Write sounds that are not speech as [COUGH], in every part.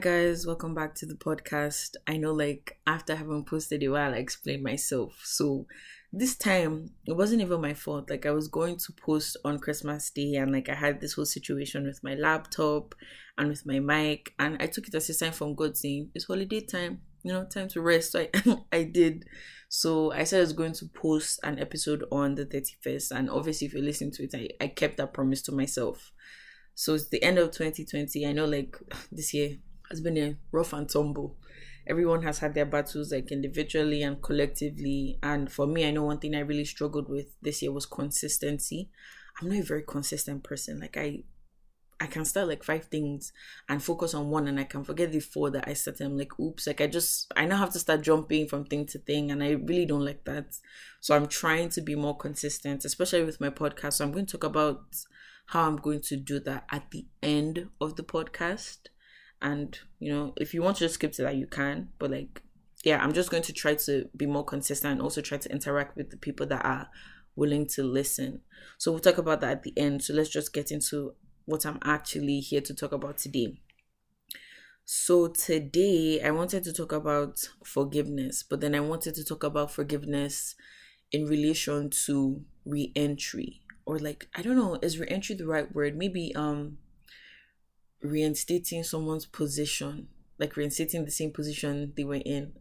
guys, welcome back to the podcast. I know, like, after having posted a while, I explained myself. So, this time, it wasn't even my fault. Like, I was going to post on Christmas Day, and like, I had this whole situation with my laptop and with my mic, and I took it as a sign from God saying, It's holiday time, you know, time to rest. So, [LAUGHS] I, I did. So, I said I was going to post an episode on the 31st, and obviously, if you're listening to it, I, I kept that promise to myself. So, it's the end of 2020. I know, like, [SIGHS] this year has been a rough and tumble. Everyone has had their battles like individually and collectively. And for me, I know one thing I really struggled with this year was consistency. I'm not a very consistent person. Like I I can start like five things and focus on one and I can forget the four that I started. I'm like, oops, like I just I now have to start jumping from thing to thing and I really don't like that. So I'm trying to be more consistent, especially with my podcast. So I'm going to talk about how I'm going to do that at the end of the podcast and you know if you want to just skip to that you can. But like yeah i'm just going to try to be more consistent and also try to interact with the people that are willing to listen. So we'll talk about that at the end. So let's just get into what i'm actually here to talk about today. So today i wanted to talk about forgiveness but then i wanted to talk about forgiveness in relation to re-entry. Or like i don't know is re-entry the right word? Maybe um reinstating someone's position, like reinstating the same position they were in.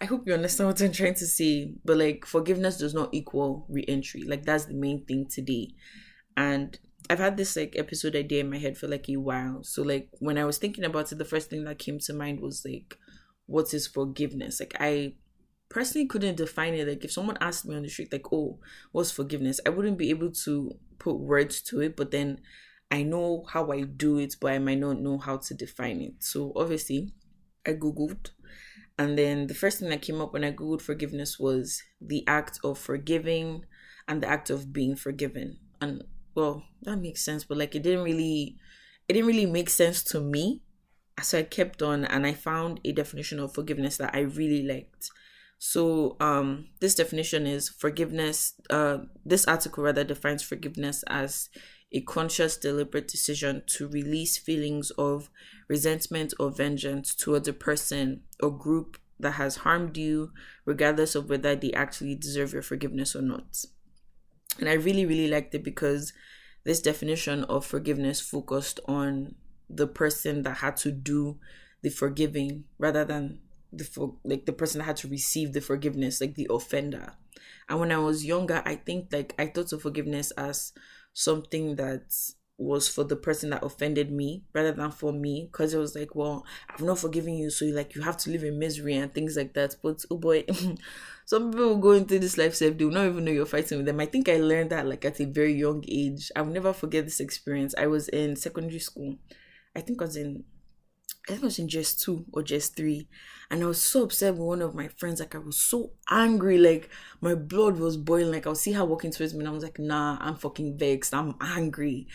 I hope you understand what I'm trying to say. But like forgiveness does not equal re-entry. Like that's the main thing today. And I've had this like episode idea in my head for like a while. So like when I was thinking about it, the first thing that came to mind was like, what is forgiveness? Like I personally couldn't define it. Like if someone asked me on the street, like, oh, what's forgiveness? I wouldn't be able to put words to it. But then I know how I do it, but I might not know how to define it. So obviously, I googled, and then the first thing that came up when I googled forgiveness was the act of forgiving and the act of being forgiven. And well, that makes sense, but like it didn't really, it didn't really make sense to me. So I kept on, and I found a definition of forgiveness that I really liked. So um this definition is forgiveness uh this article rather defines forgiveness as a conscious, deliberate decision to release feelings of resentment or vengeance towards a person or group that has harmed you, regardless of whether they actually deserve your forgiveness or not. And I really, really liked it because this definition of forgiveness focused on the person that had to do the forgiving rather than the for, like the person that had to receive the forgiveness, like the offender. And when I was younger, I think like I thought of forgiveness as something that was for the person that offended me rather than for me. Because it was like well i've not forgiven you so like you have to live in misery and things like that. But oh boy [LAUGHS] some people go into this life safe they will not even know you're fighting with them. I think i learned that like at a very young age. I'll never forget this experience. I was in secondary school. I think i was in I think I was in JSS two or JSS three. And I was so upset with one of my friends. Like I was so angry. Like my blood was boiling. Like I'll see her walking towards me and I was like, nah, I'm fucking vexed. I'm angry.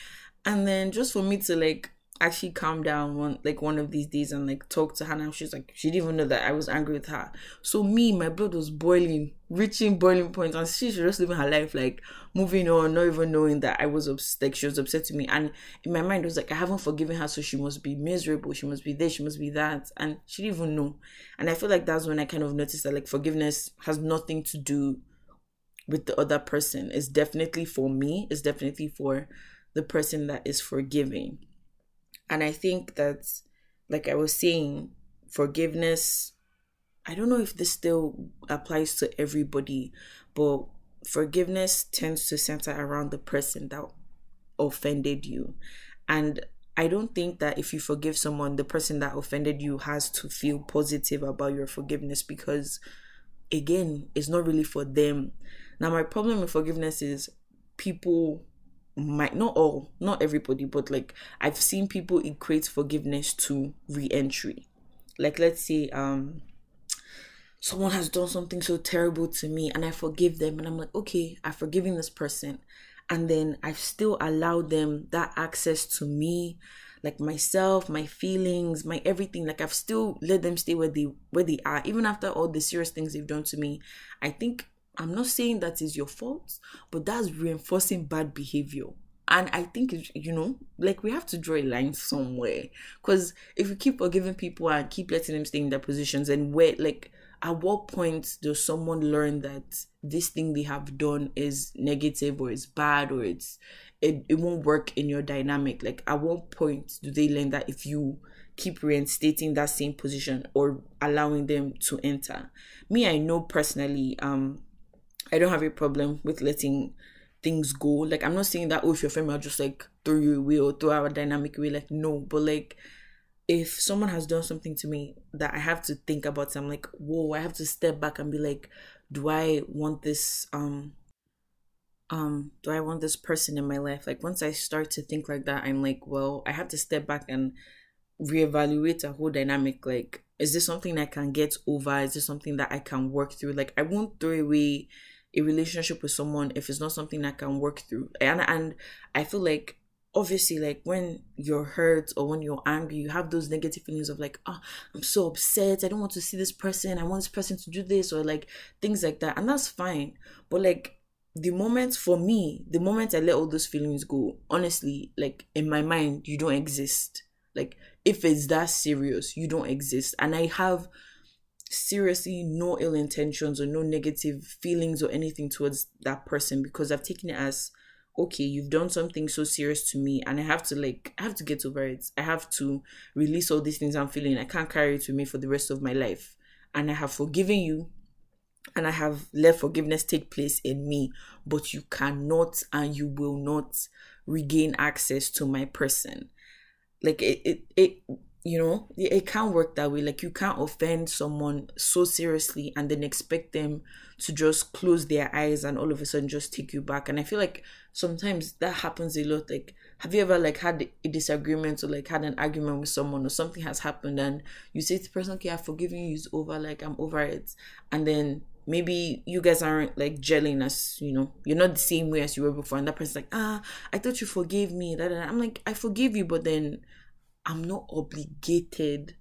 And then just for me to like actually calm down one like one of these days and like talk to her and she's like she didn't even know that I was angry with her. So me, my blood was boiling, reaching boiling point, and she's just living her life like moving on, not even knowing that I was upset like she was upset to me. And in my mind it was like I haven't forgiven her, so she must be miserable, she must be this, she must be that. And she didn't even know. And I feel like that's when I kind of noticed that like forgiveness has nothing to do with the other person. It's definitely for me, it's definitely for the person that is forgiving and I think that, like I was saying, forgiveness, I don't know if this still applies to everybody, but forgiveness tends to center around the person that offended you. And I don't think that if you forgive someone, the person that offended you has to feel positive about your forgiveness because, again, it's not really for them. Now, my problem with forgiveness is people might not all not everybody but like i've seen people equate forgiveness to re-entry. Like let's say um someone has done something so terrible to me and i forgive them and i'm like okay i've forgiven this person. And then i've still allowed them that access to me like myself my feelings my everything. Like i've still let them stay where they where they are. Even after all the serious things they've done to me i think I'm not saying that is your fault, but that's reinforcing bad behavior. and I think you know, like we have to draw a line somewhere. Because if we keep forgiving people and keep letting them stay in their positions, and where like at what point does someone learn that this thing they have done is negative or it's bad or it's it, it won't work in your dynamic? Like at what point do they learn that if you keep reinstating that same position or allowing them to enter? Me, I know personally, um, I don't have a problem with letting things go. Like I'm not saying that oh if you're female just like throw you away or throw our dynamic away. Like no, but like if someone has done something to me that I have to think about, I'm like, whoa, I have to step back and be like, do I want this um um do I want this person in my life? Like once I start to think like that, I'm like, well, I have to step back and reevaluate a whole dynamic. Like, is this something I can get over? Is this something that I can work through? Like I won't throw away a relationship with someone if it's not something I can work through. And and I feel like obviously like when you're hurt or when you're angry, you have those negative feelings of like, oh, I'm so upset. I don't want to see this person. I want this person to do this or like things like that. And that's fine. But like the moment for me, the moment I let all those feelings go, honestly, like in my mind, you don't exist. Like if it's that serious, you don't exist. And I have seriously no ill intentions or no negative feelings or anything towards that person because I've taken it as okay, you've done something so serious to me and I have to like I have to get over it. I have to release all these things I'm feeling. I can't carry it with me for the rest of my life. And I have forgiven you and I have let forgiveness take place in me, but you cannot and you will not regain access to my person. Like it it, it you know it can't work that way. Like you can't offend someone so seriously and then expect them to just close their eyes and all of a sudden just take you back. And i feel like sometimes that happens a lot. Like have you ever like had a disagreement or like had an argument with someone or something has happened and you say to the person okay i've forgiven you it's over like i'm over it. And then maybe you guys aren't like gelling as you know you're not the same way as you were before. And that person's like ah i thought you forgave me. That i'm like i forgive you but then I'm not obligated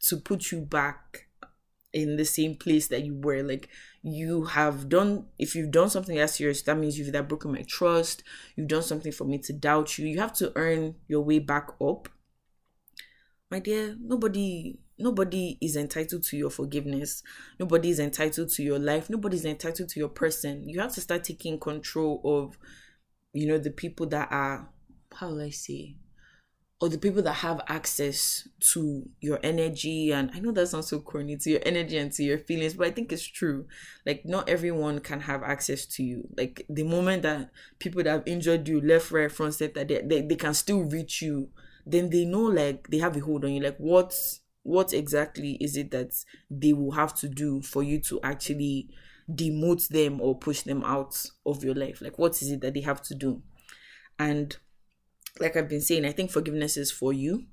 to put you back in the same place that you were. Like you have done if you've done something that serious, that means you've that broken my trust, you've done something for me to doubt you. You have to earn your way back up. My dear, nobody nobody is entitled to your forgiveness. Nobody is entitled to your life. Nobody is entitled to your person. You have to start taking control of, you know, the people that are how will I say or the people that have access to your energy and i know that sounds so corny to your energy and to your feelings but i think it's true. Like not everyone can have access to you. Like the moment that people that have injured you left right front center they, they, they can still reach you then they know like they have a hold on you. Like what what exactly is it that they will have to do for you to actually demote them or push them out of your life? Like what is it that they have to do? And like I've been saying, I think forgiveness is for you,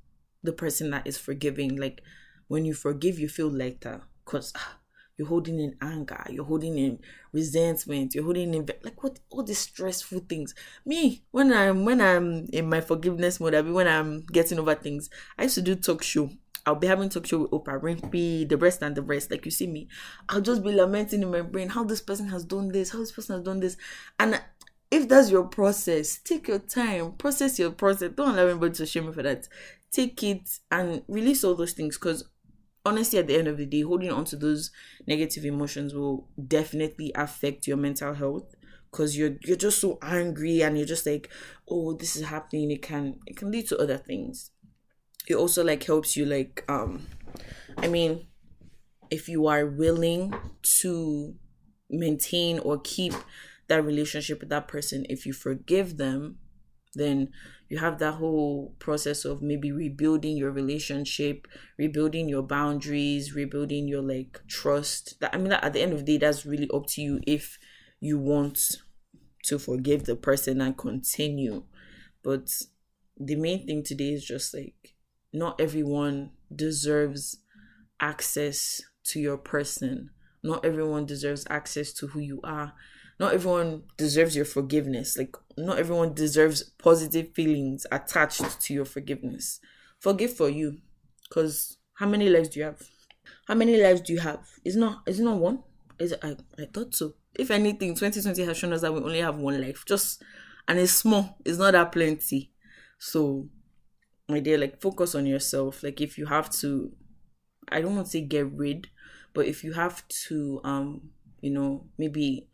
the person that is forgiving. Like when you forgive, you feel lighter because ah, you're holding in anger, you're holding in resentment, you're holding in like what all these stressful things. Me, when I'm when I'm in my forgiveness mode, I mean when I'm getting over things, I used to do talk show. I'll be having talk show with Oprah Winfrey, the rest and the rest. Like you see me, I'll just be lamenting in my brain how this person has done this, how this person has done this, and if that's your process, take your time, process your process. Don't allow anybody to shame you for that. Take it and release all those things because honestly, at the end of the day, holding on to those negative emotions will definitely affect your mental health because you're you're just so angry and you're just like, oh, this is happening. It can it can lead to other things. It also like helps you like um, I mean, if you are willing to maintain or keep that relationship with that person if you forgive them then you have that whole process of maybe rebuilding your relationship rebuilding your boundaries rebuilding your like trust. That i mean at the end of the day that's really up to you if you want to forgive the person and continue. But the main thing today is just like not everyone deserves access to your person. Not everyone deserves access to who you are not everyone deserves your forgiveness. Like, not everyone deserves positive feelings attached to your forgiveness. Forgive for you. Because how many lives do you have? How many lives do you have? Is not is not one? Is I, I thought so. If anything, 2020 has shown us that we only have one life. Just and it's small. It's not that plenty. So, my dear, like focus on yourself. Like if you have to, I don't want to say get rid, but if you have to, um, you know, maybe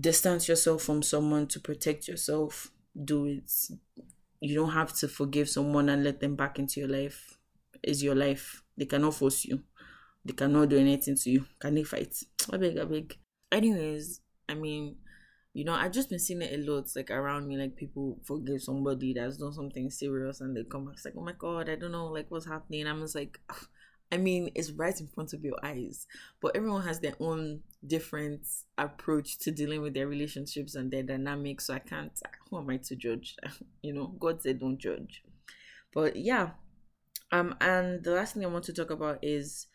distance yourself from someone to protect yourself, do it. You don't have to forgive someone and let them back into your life. Is your life. They cannot force you. They cannot do anything to you. Can they fight? I beg, I beg. Anyways, I mean, you know, I've just been seeing it a lot, like around me, like people forgive somebody that's done something serious and they come back, it's like, oh my god, I don't know, like what's happening. I'm just like, ah, I mean, it's right in front of your eyes, but everyone has their own different approach to dealing with their relationships and their dynamics. So I can't, who am I to judge? [LAUGHS] you know, God said don't judge. But yeah, um, and the last thing I want to talk about is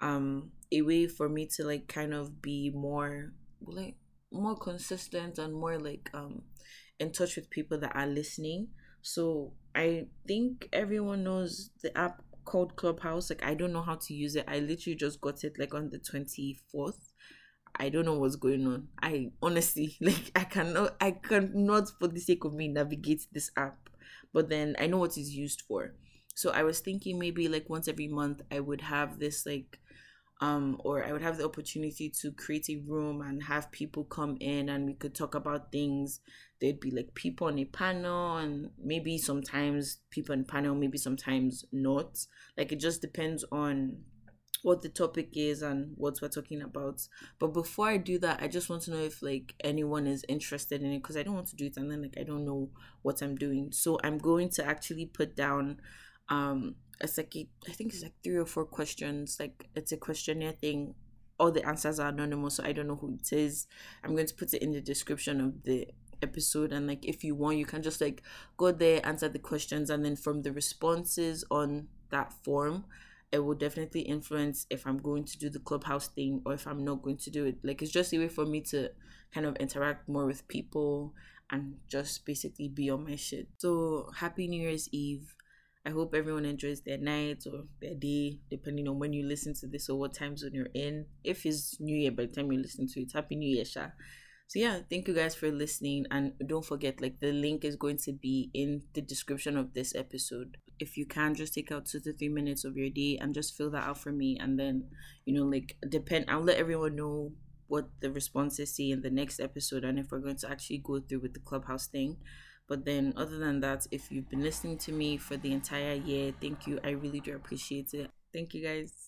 um a way for me to like kind of be more like more consistent and more like um in touch with people that are listening. So I think everyone knows the app called Clubhouse. Like I don't know how to use it. I literally just got it like on the 24th. I don't know what's going on. I honestly [LAUGHS] like I cannot I cannot for the sake of me navigate this app. But then I know what it's used for. So I was thinking maybe like once every month I would have this like um, or I would have the opportunity to create a room and have people come in and we could talk about things. There'd be like people on a panel, and maybe sometimes people on panel, maybe sometimes not. Like it just depends on what the topic is and what we're talking about. But before I do that, I just want to know if like anyone is interested in it because I don't want to do it and then like I don't know what I'm doing. So I'm going to actually put down um it's like I think it's like three or four questions. Like it's a questionnaire thing. All the answers are anonymous, so I don't know who it is. I'm going to put it in the description of the episode and like if you want you can just like go there answer the questions and then from the responses on that form it will definitely influence if i'm going to do the clubhouse thing or if i'm not going to do it like it's just a way for me to kind of interact more with people and just basically be on my shit so happy new year's eve I hope everyone enjoys their night or their day, depending on when you listen to this or what time zone you're in. If it's New Year by the time you listen to it, Happy New Year, Sha. So yeah, thank you guys for listening, and don't forget, like the link is going to be in the description of this episode. If you can, just take out two to three minutes of your day and just fill that out for me, and then you know, like depend. I'll let everyone know what the responses say in the next episode, and if we're going to actually go through with the clubhouse thing. But then, other than that, if you've been listening to me for the entire year, thank you. I really do appreciate it. Thank you guys.